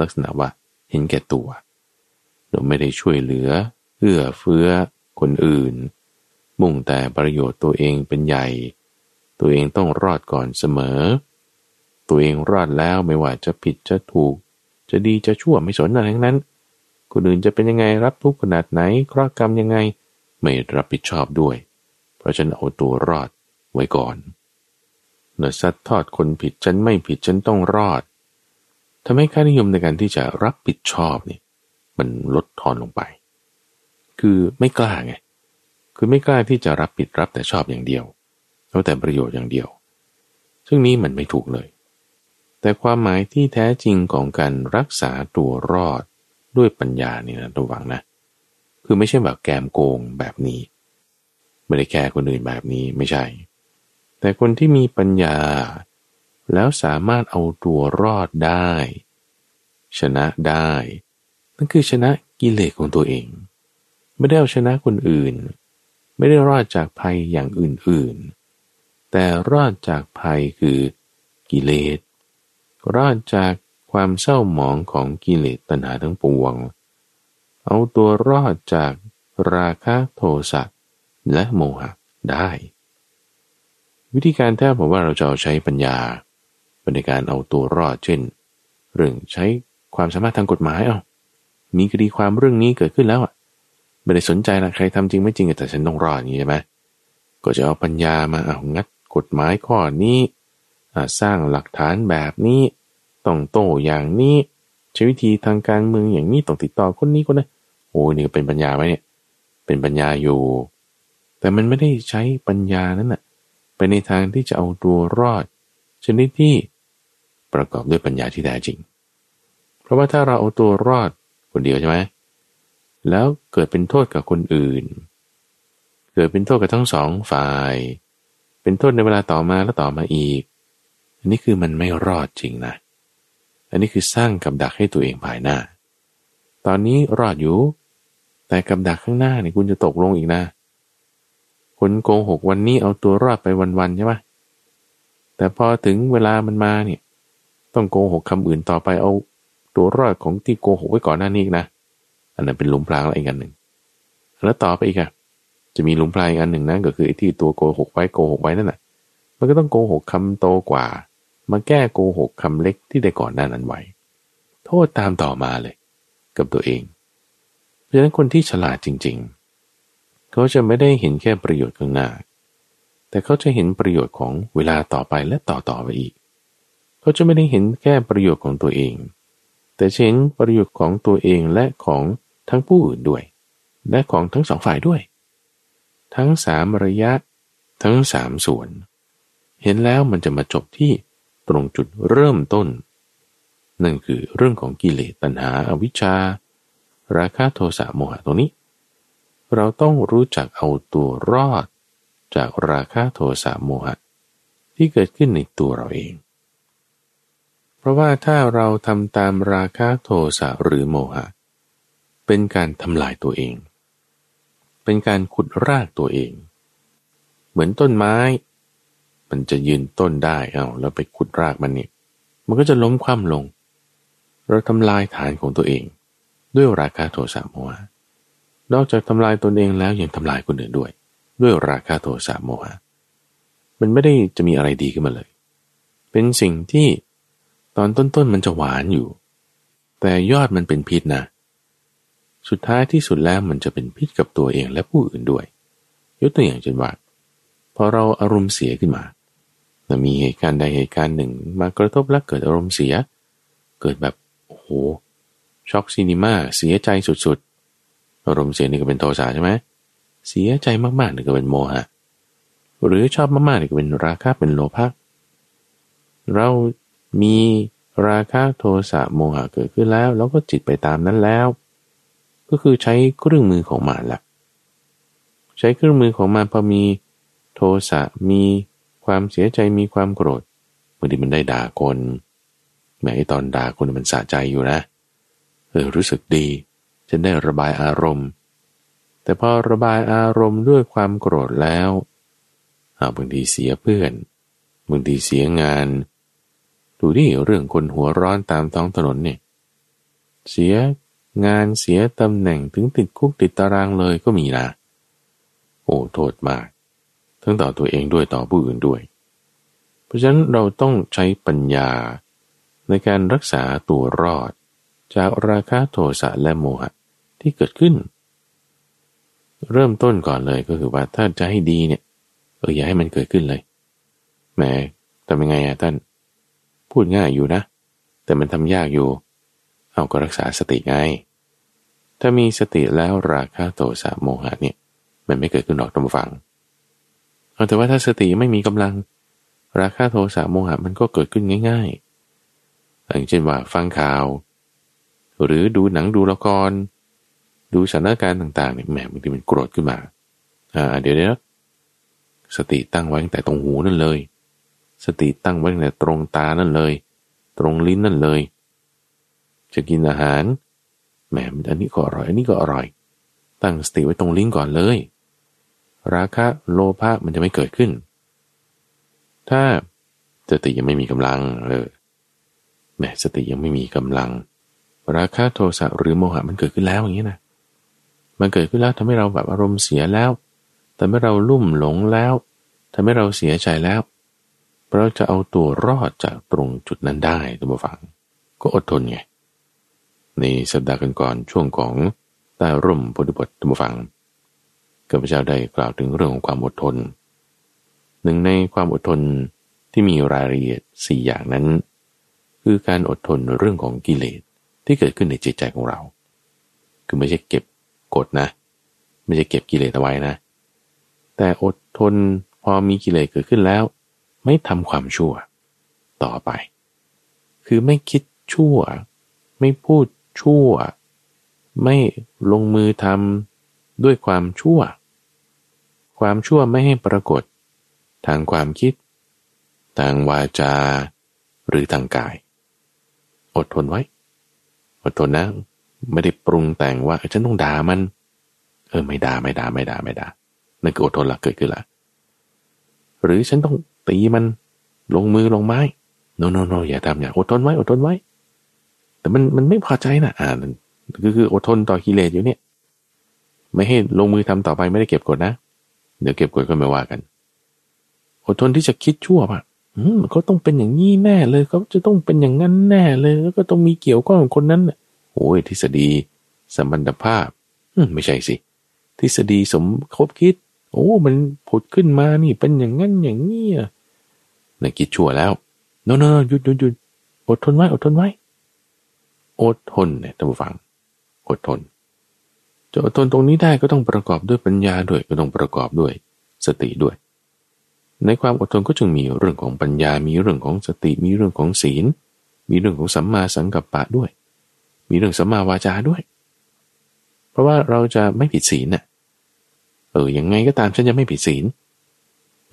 ลักษณะว่าเห็นแก่ตัวโดยไม่ได้ช่วยเหลือ เอื้อเฟื้อคนอื่น มุ่งแต่ประโยชน์ตัวเองเป็นใหญ่ ตัวเองต้องรอดก่อนเสมอ ตัวเองรอดแล้วไม่ว่าจะผิดจะถูก จะดีจะชั่วไม่สนอะไรทั้งนั้น คนอื่นจะเป็นยังไงรับทุกข์ขนาดไหนเคราะกรรมยังไง ไม่รับผิดชอบด้วย เพราะฉันเอาตัวรอดไว้ก่อนเนื้อซัดทอดคนผิดฉันไม่ผิดฉันต้องรอดทำให้ค่านิยมในการที่จะรับผิดชอบนี่มันลดทอนลงไป คือไม่กล้าไง คือไม่กล้าที่จะรับผิดรับแต่ชอบอย่างเดียวเอาแต่ประโยชน์อย่างเดียว ซึ่งนี้มันไม่ถูกเลย แต่ความหมายที่แท้จริงของการรักษาตัวรอดด้วยปัญญานี่นะระวังนะ คือไม่ใช่แบบแกมโกงแบบนี้ ไม่ได้แคร์คนอื่นแบบนี้ไม่ใช่ แต่คนที่มีปัญญา แล้วสามารถเอาตัวรอดได้ ชนะได้ นั่นคือชนะกิเลสของตัวเอง ไม่ได้เอาชนะคนอื่น ไม่ได้รอดจากภัยอย่างอื่นๆ แต่รอดจากภัยคือกิเลส รอดจากความเศร้าหมองของกิเลสตัณหาทั้งปวง เอาตัวรอดจากราคะโทสะและโมหะได้ วิธีการแท้ผมว่าเราจะใช้ปัญญาในการเอาตัวรอดเช่น เรื่องใช้ความสามารถทางกฎหมายเอามีคดีความเรื่องนี้เกิดขึ้นแล้วอะ ไม่ได้สนใจละใครทำจริงไม่จริงแต่ฉันต้องรอดอย่างนี้ใช่ไหมก็จะเอาปัญญามาเอางัดกฎหมายข้อนี้สร้างหลักฐานแบบนี้ต้องโตอย่างนี้ใช้วิธีทางการเมืองอย่างนี้ต้องติดต่อคนนี้คนนั้นโอ้นี่ก็เป็นปัญญาไหมเนี่ยเป็นปัญญาอยู่ แต่มันไม่ได้ใช้ปัญญานั้นน่ะไปในทางที่จะเอาตัวรอด ชนิดที่ประกอบด้วยปัญญาที่แท้จริง เพราะว่าถ้าเราเอาตัวรอดคนเดียวใช่ไหม แล้วเกิดเป็นโทษกับคนอื่น เกิดเป็นโทษกับทั้งสองฝ่าย เป็นโทษในเวลาต่อมาแล้วต่อมาอีก อันนี้คือมันไม่รอดจริงนะ อันนี้คือสร้างกับดักให้ตัวเองภายหน้า ตอนนี้รอดอยู่ แต่กับดักข้างหน้าเนี่ยคุณจะตกลงอีกนะ คนโกหกวันนี้เอาตัวรอดไปวันๆใช่ไหมแต่พอถึงเวลามันมาเนี่ย ต้องโกหกคำอื่นต่อไปเอาตัวรอดของที่โกหกไว้ก่อนหน้านี้นะ อันนั้นเป็นหลุมพรางอะไรกันหนึ่ง แล้วต่อไปอีกอะจะมีหลุมพรางอีกอันหนึ่งนะก็คือไอ้ที่ตัวโกหกไว้โกหกไว้นั่นแหะมันก็ต้องโกหกคำโตกว่า มาแก้โกหกคำเล็กที่ได้ก่อนหน้านั้นไว้ โทษตามต่อมาเลย กับตัวเองเพราะฉะนั้นคนที่ฉลาดจริง ๆ เขาจะไม่ได้เห็นแค่ประโยชน์ข้างหน้า แต่เขาจะเห็นประโยชน์ของเวลาต่อไปและต่อต่อไปอีก เขาจะไม่ได้เห็นแค่ประโยชน์ของตัวเอง แต่เห็นประโยชน์ของตัวเองและของ ทั้งผู้อื่นด้วย และของทั้งสองฝ่ายด้วย ทั้งสามระยะ ทั้งสามส่วน เห็นแล้วมันจะมาจบที่ตรงจุดเริ่มต้น นั่นคือเรื่องของกิเลสตัณหาอาวิชชา ราคะโทสะโมหะตรงนี้ เราต้องรู้จักเอาตัวรอด จากราคะโทสะโมหะ ที่เกิดขึ้นในตัวเราเอง เพราะว่าถ้าเราทำตามราคะโทสะหรือโมหะ เป็นการทำลายตัวเอง เป็นการขุดรากตัวเอง เหมือนต้นไม้ มันจะยืนต้นได้เอาแล้วไปขุดรากมันเนี่ย มันก็จะล้มคว่ำลง เราทำลายฐานของตัวเอง ด้วยราคะโทสะโมหะนอกจากทำลายตนเองแล้วยังทำลายคนอื่นด้วย ด้วยราคะโทสะโมหะมันไม่ได้จะมีอะไรดีขึ้นมาเลย เป็นสิ่งที่ตอนต้นๆมันจะหวานอยู่ แต่ยอดมันเป็นพิษนะ สุดท้ายที่สุดแล้วมันจะเป็นพิษกับตัวเองและผู้อื่นด้วย ยกตัวอย่างเช่นว่าพอเราอารมณ์เสียขึ้นมาแต่มีเหตุการณ์ใดเหตุการณ์หนึ่ง มากระทบและเกิดอารมณ์เสีย เกิดแบบโอ้โหช็อกซีนีมาเสียใจสุดๆ อารมณ์เสียนี่ก็เป็นโทสะใช่ไหมเสียใจมากๆนี่ก็เป็นโมหะ หรือชอบมากๆนี่ก็เป็นราคะเป็นโลภะเรามีราคะโทสะโมหะเกิดขึ้นแล้ว แล้วก็จิตไปตามนั้นแล้ว ก็คือใช้เครื่องมือของมันละใช้เครื่องมือของมันพอมีโทสะมีความเสียใจมีความโกรธบางทีมันได้ด่าคนแม้ตอนด่าคนมันสะใจอยู่นะเออรู้สึกดีจะได้ระบายอารมณ์ แต่พอระบายอารมณ์ด้วยความโกรธแล้วอาบางทีเสียเพื่อนบางทีเสียงาน ดูดิเรื่องคนหัวร้อนตามท้องถนนเนี่ยเสีย งานเสียตำแหน่งถึงติดคุกติดตารางเลยก็มีนะโอ้โทษมาก ทั้งต่อตัวเองด้วยต่อผู้อื่นด้วย เพราะฉะนั้นเราต้องใช้ปัญญาในการรักษาตัวรอด จากราคะโทสะและโมหะที่เกิดขึ้น เริ่มต้นก่อนเลยก็คือว่าถ้าจะให้ดีเนี่ยเอออย่าให้มันเกิดขึ้นเลยแหมทำยังไงอะท่าน พูดง่ายอยู่นะ แต่มันทำยากอยู่ เอาก็รักษาสติไง ถ้ามีสติแล้วราคะโทสะโมหะเนี่ยมันไม่เกิดขึ้นหรอกตามฟังแต่ว่าถ้าสติไม่มีกำลัง ราคะโทสะโมหะมันก็เกิดขึ้นง่ายๆอย่างเช่นว่าฟังข่าว หรือดูหนังดูละครดูสถานการณ์ต่างๆเนี่ยแหมบางทีมันโกรธขึ้นมาอ่าเดี๋ยวนี้สติตั้งไว้ตั้งแต่ตรงหูนั่นเลย สติตั้งไว้ตั้งแต่ตรงตานั่นเลย ตรงลิ้นนั่นเลย จะกินอาหารแหมอันนี้ก็อร่อยอันนี้ก็อร่อย ตั้งสติไว้ตรงลิ้นก่อนเลย ราคะโลภะมันจะไม่เกิดขึ้น ถ้าสติยังไม่มีกำลังเออแหมสติยังไม่มีกำลัง ราคะโทสะหรือโมหะมันเกิดขึ้นแล้วอย่างนี้นะมันเกิดขึ้นแล้วทำให้เราแบบอารมณ์เสียแล้วทำให้เราลุ่มหลงแล้วทำให้เราเสียใจแล้ว เราจะเอาตัวรอดจากตรงจุดนั้นได้ตัวบฟัง ก็อดทนไง ในสัปดาห์กันก่อนช่วงของใต้ร่มพุทธบทตัวบฟังข้าพเจ้าได้กล่าวถึงเรื่องของความอดทน หนึ่งในความอดทนที่มีรายละเอียดสี่อย่างนั้น คือการอดทนเรื่องของกิเลสที่เกิดขึ้นในจิตใจของเรา คือไม่ใช่เก็บกดนะ ไม่ใช่เก็บกิเลสเอาไว้นะ แต่อดทนพอมีกิเลสเกิดขึ้นแล้ว ไม่ทำความชั่ว ต่อไป คือไม่คิดชั่ว ไม่พูด ชั่ว ไม่ลงมือทำด้วยความชั่ว ความชั่วไม่ให้ปรากฏ ทางความคิด ทางวาจา หรือทางกาย อดทนไว้ อดทนนะ ไม่ได้ปรุงแต่งว่าฉันต้องด่ามัน เออไม่ด่าไม่ด่าไม่ด่าไม่ด่านั่นคืออดทนละเกิดขึ้นละหรือฉันต้องตีมันลงมือลงไม้ โนโนโนอย่าทำอย่าอดทนไว้อดทนไว้ แต่มันมันไม่พอใจนะอ่าคือคืออดทนต่อกิเลสอยู่เนี่ย ไม่ให้ลงมือทำต่อไปไม่ได้เก็บกดนะ เดี๋ยวเก็บกดก็ไม่ว่ากัน อดทนที่จะคิดชั่วป่ะมันก็ต้องเป็นอย่างนี้แน่เลยเขาจะต้องเป็นอย่างนั้นแน่เลยแล้วก็ต้องมีเกี่ยวข้องกับคนนั้นโอ้ยทฤษฎีสมบัติภาพไม่ใช่สิ ทฤษฎีสมคบคิด โอ้ มันผุดขึ้นมานี่เป็นอย่างนั้นอย่างนี้ในคิดชั่วแล้วโน่นหยุดหยุดหยุดอดทนไว้อดทนไว้ อดทนเนี่ยท่านผู้ฟัง อดทน จะอดทนตรงนี้ได้ก็ต้องประกอบด้วยปัญญาด้วยก็ต้องประกอบด้วยสติด้วย ในความอดทนก็จึงมีเรื่องของปัญญา มีเรื่องของสติ มีเรื่องของศีล มีเรื่องของสัมมาสังกัปปะด้วย มีเรื่องสัมมาวาจาด้วย เพราะว่าเราจะไม่ผิดศีลน่ะ เออ ยังไงก็ตามฉันจะไม่ผิดศีล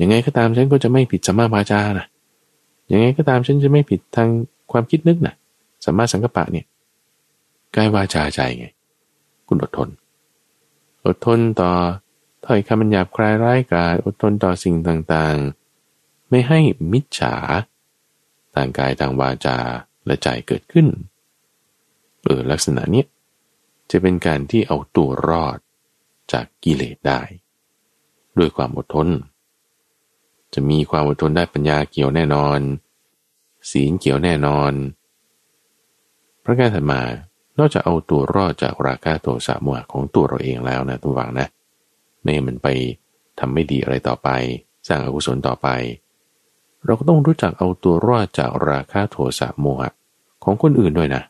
ยังไงก็ตามฉันก็จะไม่ผิดสัมมาวาจานะยังไงก็ตามฉันจะไม่ผิดทางความคิดนึกนะสัมมาสังกัปปะเนี่ย กายวาจาใจไง คุณอดทน อดทนต่อถ้อยคำมันหยาบคลายร้ายกาจอดทนต่อสิ่งต่างๆ ไม่ให้มิจฉาทางกายทางวาจาและใจเกิดขึ้น เออลักษณะนี้จะเป็นการที่เอาตัวรอดจากกิเลสได้ ด้วยความอดทน จะมีความอดทนได้ปัญญาเกี่ยวแน่นอน ศีลเกี่ยวแน่นอนพระการถัดมา นอกจากเอาตัวรอดจากราคะโทสะโมหะของตัวเราเองแล้วนะทุกฝังนะไม่มันไปทำไม่ดีอะไรต่อไป สร้างอกุศลต่อไป เราก็ต้องรู้จักเอาตัวรอดจากราคะโทสะโมหะของคนอื่นด้วยนะ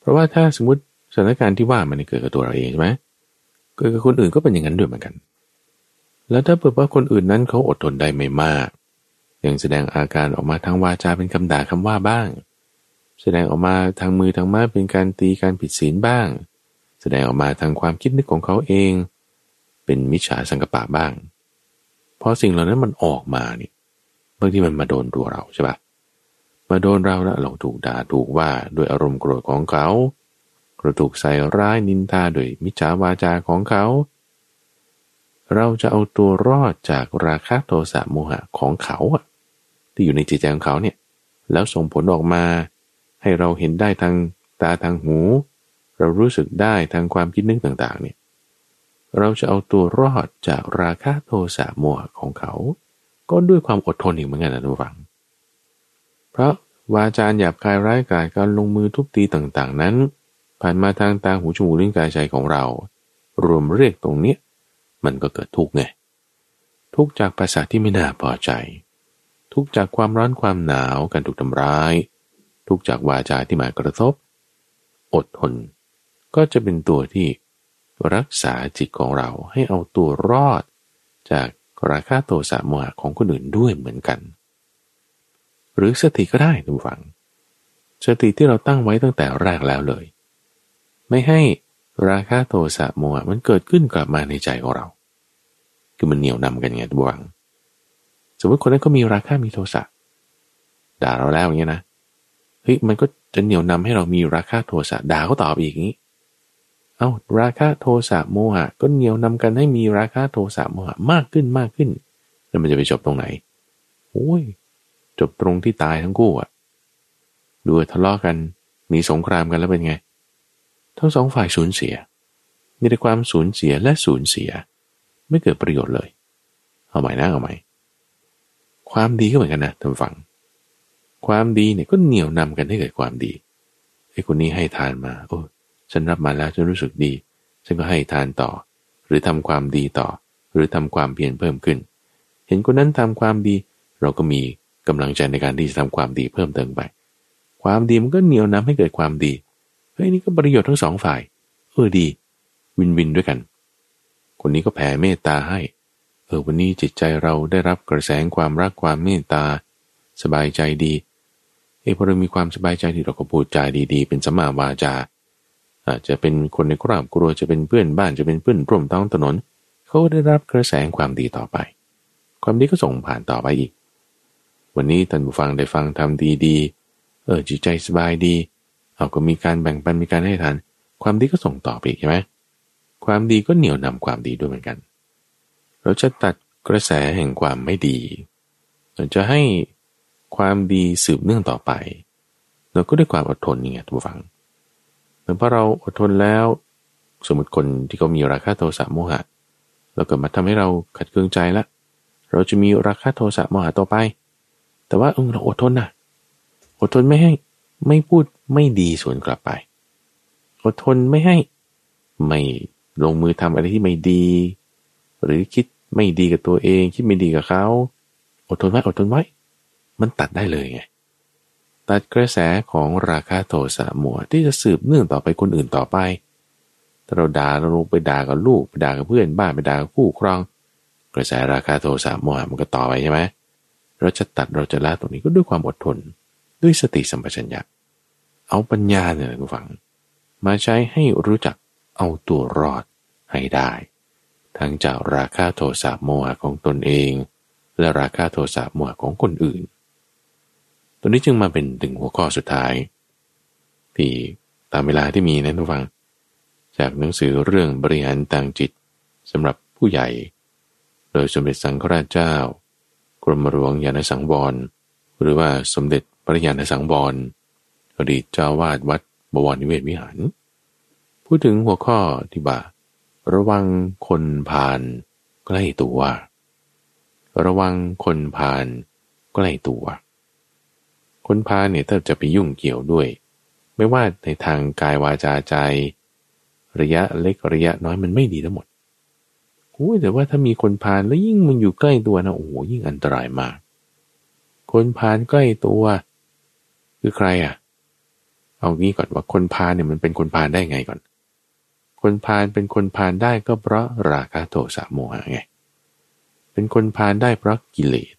เพราะว่าถ้าสมมติสถานการณ์ที่ว่ามันเกิดกับตัวเราเองใช่ไหมเกิดกับคนอื่นก็เป็นอย่างนั้นด้วยเหมือนกัน แล้วถ้าเปิดว่าคนอื่นนั้นเขาอดทนได้ไม่มากยังแสดงอาการออกมาทางวาจาเป็นคำด่าคำว่าบ้าง แสดงออกมาทางมือทางม้าเป็นการตีการผิดศีลบ้าง แสดงออกมาทางความคิดนึกของเขาเอง เป็นมิจฉาสังกปะบ้าง เพราะสิ่งเหล่านั้นมันออกมานี่บางทีมันมาโดนตัวเราใช่ปะมาโดนเราแล้วเราถูกด่าถูกว่าด้วยอารมณ์โกรธของเขาเราถูกใส่ร้ายนินทาโดยมิจฉาวาจาของเขา เราจะเอาตัวรอดจากราคะโทสะโมหะของเขาที่อยู่ในจิตใจของเขาเนี่ย แล้วส่งผลออกมา ให้เราเห็นได้ทางตาทางหู เรารู้สึกได้ทางความคิดนึกต่างๆเนี่ยเราจะเอาตัวรอดจากราคะโทสะโมหะของเขา ก็ด้วยความอดทนอีกเหมือนกันนะทุกฝัง เพราะวาจาหยาบคายร้ายกาจการลงมือทุบตีต่างๆ นั้น ผ่านมาทางตาหูจมูกลิ้นกายใจของเรา รวมเรียกตรงนี้มันก็เกิดทุกข์ไงทุกข์จากภาษาที่ไม่น่าพอใจ ทุกข์จากความร้อนความหนาวการถูกทำร้าย ทุกจากวาจาที่มากระทบ อดทน ก็จะเป็นตัวที่รักษาจิตของเราให้เอาตัวรอด จากราคาโทสะโมหะของคนอื่นด้วยเหมือนกัน หรือสติก็ได้ทุกฝัง สติที่เราตั้งไว้ตั้งแต่แรกแล้วเลย ไม่ให้ราคะโทสะโมหะมันเกิดขึ้นกลับมาในใจของเรา คือมันเหนี่ยวนำกันไงทุกวัง สมมติคนนั้นก็มีราคะมีโทสะด่าเราแล้วอย่างเงี้ยนะ ฮ้ยมันก็จะเหนี่ยวนำให้เรามีราคะโทสะด่าเขาตอบอีกอย่างนี้ เอา้าราคะโทสะโมหะ ก็เหนี่ยวนำกันให้มีราคะโทสะโมหะมากขึ้นมากขึ้น แล้วมันจะไปจบตรงไหนโอ้ยจบตรงที่ตายทั้งคู่อะดูทะเลาะกันมีสงครามกันแล้วเป็นไง ทั้งสองฝ่ายสูญเสีย มีแต่ความสูญเสียและสูญเสีย ไม่เกิดประโยชน์เลย เอาใหม่นะเอาใหม่ ความดีก็เหมือนกันนะท่านฟัง ความดีเนี่ยก็เหนี่ยวนำกันให้เกิดความดีไอ้คนนี้ให้ทานมา โอ้ฉันรับมาแล้วฉันรู้สึกดี ฉันก็ให้ทานต่อ หรือทำความดีต่อ หรือทำความเพียรเพิ่มขึ้น เห็นคนนั้นทำความดี เราก็มีกำลังใจในการที่จะทำความดีเพิ่มเติมไป ความดีมันก็เหนี่ยวนำให้เกิดความดีเฮ้ยนี่ก็ประโยชน์ทั้งสองฝ่ายเออดี วินวินด้วยกัน คนนี้ก็แผ่เมตตาให้เออวันนี้จิตใจเราได้รับกระแสความรักความเมตตา สบายใจดี อพอเรามีความสบายใจที่เราก็พูดจาดีๆ เป็นสมาวาจาอาจจะเป็นคนในครอบครัวจะเป็นเพื่อนบ้านจะเป็นเพื่อนร่วมท้องถนน เขาได้รับกระแสความดีต่อไป ความดีก็ส่งผ่านต่อไปอีก วันนี้ท่านผู้ฟังได้ฟังทำดีๆ เออจิตใจสบายดี เอาก็มีการแบ่งปันมีการให้ทาน ความดีก็ส่งต่อไปใช่ไหมความดีก็เหนี่ยวนำความดีด้วยเหมือนกัน เราจะตัดกระแสแห่งความไม่ดีเราจะให้ ความดีสืบเนื่องต่อไป เราก็ด้วยความอดทนนี่ไงทุกฝังเหมือนพอเราอดทนแล้ว สมมติคนที่เขามีราคะโทสะโมหะเราเกิดมาทำให้เราขัดเคืองใจละเราจะมีราคะโทสะโมหะต่อไป แต่ว่าเออเราอดทนนะอดทนไม่ให้ไม่พูดไม่ดีสวนกลับไป อดทนไม่ให้ไม่ลงมือทำอะไรที่ไม่ดี หรือคิดไม่ดีกับตัวเอง คิดไม่ดีกับเขา อดทนไว้อดทนไว้ มันตัดได้เลยไงตัดกระแสของราคาโทสะหมัวที่จะสืบเนื่องต่อไปคนอื่นต่อไปถ้าเราด่าเราลงไปด่ากับลูกไปด่ากับเพื่อนบ้านไปด่ากับคู่ครอง กระแสราคาโทสะมัวมันก็ต่อไปใช่ไหมเราจะตัดเราจะละตรงนี้ก็ด้วยความอดทน ด้วยสติสัมปชัญญะเอาปัญญาเนี่ยคุณฟัง มาใช้ให้รู้จักเอาตัวรอดให้ได้ ทั้งจากราคาโทสะโมหะของตนเอง และราคาโทสะโมหะของคนอื่น ตัวนี้จึงมาเป็นถึงหัวข้อสุดท้าย ที่ตามเวลาที่มีนะทุกฟัง จากหนังสือเรื่องบริหารต่างจิตสำหรับผู้ใหญ่ โดยสมเด็จสังฆราชเจ้า กรมหลวงยานสังวร หรือว่าสมเด็จพระยานสังวรอดีตเจ้าวาดวัดบวรนิเวศวิหาร พูดถึงหัวข้อที่บ่าระวังคนพาลใกล้ตัว ระวังคนพาลใกล้ตัว คนพาเนี่ยถ้าจะไปยุ่งเกี่ยวด้วย ไม่ว่าในทางกายวาจาใจ ระยะเล็กระยะน้อยมันไม่ดีทั้งหมดโอ้แต่ว่าถ้ามีคนพาแล้วยิ่งมันอยู่ใกล้ตัวนะโอ้โหยิ่งอันตรายมาก คนพาใกล้ตัว คือใครอะ เอางี้ก่อนว่าคนพาเนี่ยมันเป็นคนพาได้ไงก่อน คนพาเป็นคนพาได้ก็เพราะราคะโทสะโมหะไงเป็นคนพาได้เพราะกิเลส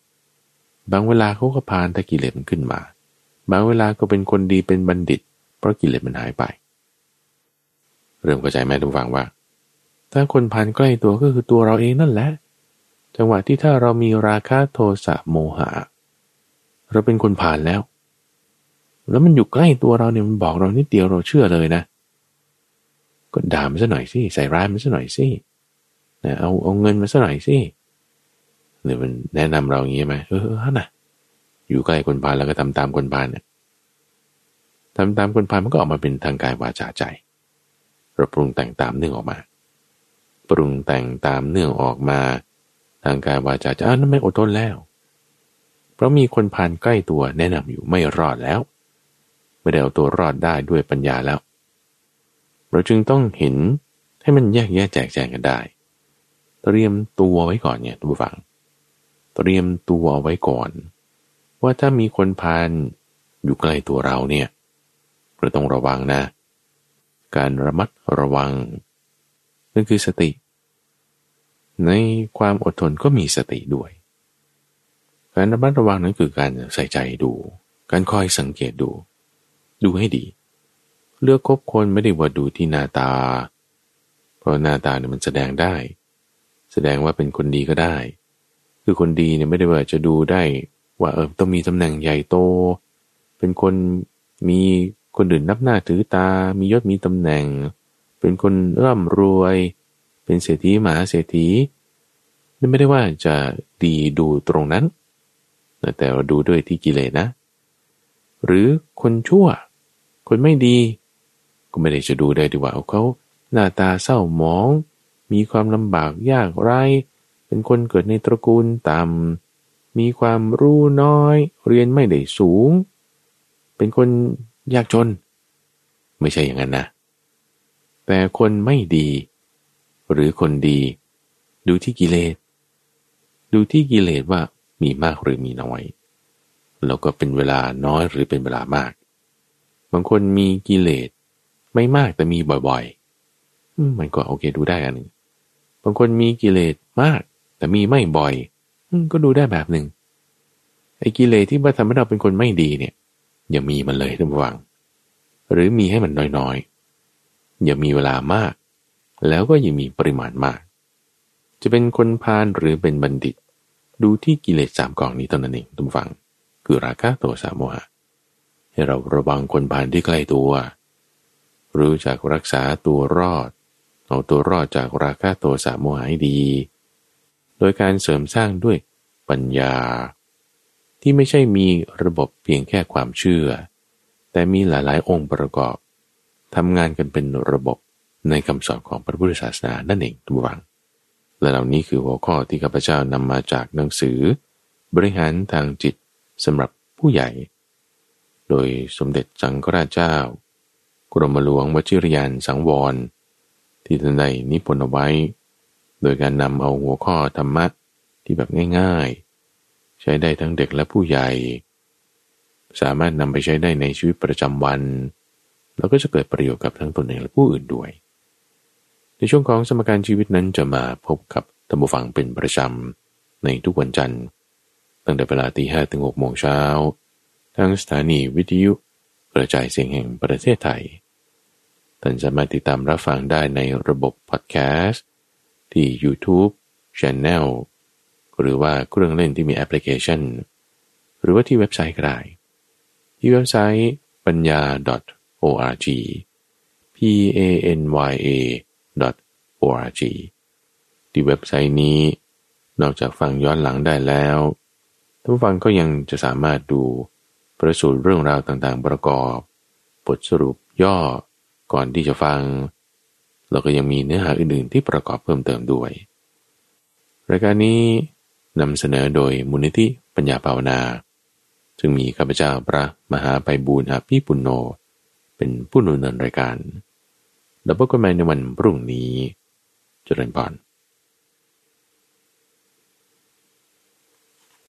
บางเวลาเขาก็พาลแต่กิเลสมันขึ้นมา บางเวลาก็เป็นคนดีเป็นบัณฑิต เพราะกิเลสมันหายไป เริ่มเข้าใจไหมทุกฝังว่า ถ้าคนพาลใกล้ตัวก็คือตัวเราเองนั่นแหละ จังหวะที่ถ้าเรามีราคะโทสะโมหะ เราเป็นคนพาลแล้ว แล้วมันอยู่ใกล้ตัวเราเนี่ยมันบอกเรานิดเดียวเราเชื่อเลยนะ ก็ด่ามันซะหน่อยสิใส่ร้ายมันซะหน่อยสินะเอาเอาเงินมาซะหน่อยสิหรือมันแนะนำเราอย่างนี้ไหมเออฮะนะ อยู่ใกล้คนพาลแล้วก็ทำตามคนพาลเนี่ยทำตามคนพาลมันก็ออกมาเป็นทางกายวาจาใจเราปรุงแต่งตามเนื่องออกมา ปรุงแต่งตามเนื่องออกมา ทางกายวาจาใจอ้าวนั่นไม่อดทนแล้ว เพราะมีคนพาลใกล้ตัวแนะนำอยู่ไม่รอดแล้ว ไม่ได้เอาตัวรอดได้ด้วยปัญญาแล้ว เราจึงต้องเห็นให้มันแยกแยะแจกแจงกันได้ เตรียมตัวไว้ก่อนเนี่ยทุกฝัง เตรียมตัวไว้ก่อน ว่าถ้ามีคนพานอยู่ใกล้ตัวเราเนี่ยเราต้องระวังนะ การระมัดระวังนั่นคือสติ ในความอดทนก็มีสติด้วย การระมัดระวังนั้นคือการใส่ใจดู การคอยสังเกตดู ดูให้ดี เลือกคบคนไม่ได้ว่าดูที่หน้าตา เพราะหน้าตาเนี่ยมันแสดงได้ แสดงว่าเป็นคนดีก็ได้ คือคนดีเนี่ยไม่ได้ว่าจะดูได้ ว่าเออต้องมีตำแหน่งใหญ่โต เป็นคนมีคนอื่นนับหน้าถือตา มียศมีตำแหน่ง เป็นคนร่ำรวย เป็นเศรษฐีมหาเศรษฐีนี่ไม่ได้ว่าจะดีดูตรงนั้น แต่ว่าดูด้วยที่กิเลสนะ หรือคนชั่ว คนไม่ดี ก็ไม่ได้จะดูได้ดีว่าเขาหน้าตาเศร้าหมอง มีความลำบากยากไรเป็นคนเกิดในตระกูลต่ำ มีความรู้น้อย เรียนไม่ได้สูง เป็นคนยากจน ไม่ใช่อย่างนั้นนะ แต่คนไม่ดี หรือคนดี ดูที่กิเลส ดูที่กิเลสว่ามีมากหรือมีน้อย แล้วก็เป็นเวลาน้อยหรือเป็นเวลามาก บางคนมีกิเลสไม่มากแต่มีบ่อยๆ มันก็โอเคดูได้อันหนึ่งบางคนมีกิเลสมาก แต่มีไม่บ่อย ก็ดูได้แบบหนึ่งไอ้กิเลสที่มาทำให้เราเป็นคนไม่ดีเนี่ย อย่ามีมันเลยท่านผู้ฟัง หรือมีให้มันน้อยๆ อย่ามีเวลามาก แล้วก็อย่ามีปริมาณมาก จะเป็นคนพาลหรือเป็นบัณฑิต ดูที่กิเลสสามกองนี้เท่านั้นเองท่านผู้ฟัง คือราคะโทสะโมหะ ให้เราระวังคนพาลที่ใกล้ตัวรู้จักรักษาตัวรอด เอาตัวรอดจากราคะโทสะโมหะให้ดี โดยการเสริมสร้างด้วยปัญญา ที่ไม่ใช่มีระบบเพียงแค่ความเชื่อ แต่มีหลายๆ องค์ประกอบทำงานกันเป็นระบบในคำสอนของพระพุทธศาสนานั่นเองทุกฝังและเหล่านี้คือหัวข้อที่ข้าพเจ้านำมาจากหนังสือ บริหารทางจิตสำหรับผู้ใหญ่ โดยสมเด็จจังกราชเจ้า กรมหลวงวชิรยานสังวร ที่ท่านได้นิพนธ์เอาไว้ โดยการนำเอาหัวข้อธรรมะที่แบบง่ายๆ ใช้ได้ทั้งเด็กและผู้ใหญ่ สามารถนำไปใช้ได้ในชีวิตประจำวัน แล้วก็จะเกิดประโยชน์กับทั้งตนเองและผู้อื่นด้วย ในช่วงของสมการชีวิตนั้นจะมาพบกับธรรมฟังเป็นประจำในทุกวันจันทร์ ตั้งแต่เวลาตีห้ถึงหกโมงเช้าทางสถานีวิทยุกระจายเสียงแห่งประเทศไทย ท่านสามารถติดตามรับฟังได้ในระบบพอดแคสต์ ที่ YouTube Channel หรือว่าเครื่องเล่นที่มีแอปพลิเคชัน หรือว่าที่เว็บไซต์ก็ได้ ที่เว็บไซต์ปัญญา .org p a n y a .org ที่เว็บไซต์นี้ นอกจากฟังย้อนหลังได้แล้วท่านฟังก็ยังจะสามารถดูประสูตรเรื่องราวต่างๆ ประกอบ บทสรุปย่อก่อนที่จะฟัง เราก็ยังมีเนื้อหาอื่นๆ ที่ประกอบเพิ่มเติมด้วย รายการนี้นำเสนอโดยมูลนิธิปัญญาภาวนาจึงมีข้าพเจ้าพระมหาไปบูรณาภิปุณโญเป็นผู้ดำเนินรายการ แล้วพบกันใหม่ในวันพรุ่งนี้ เจริญพร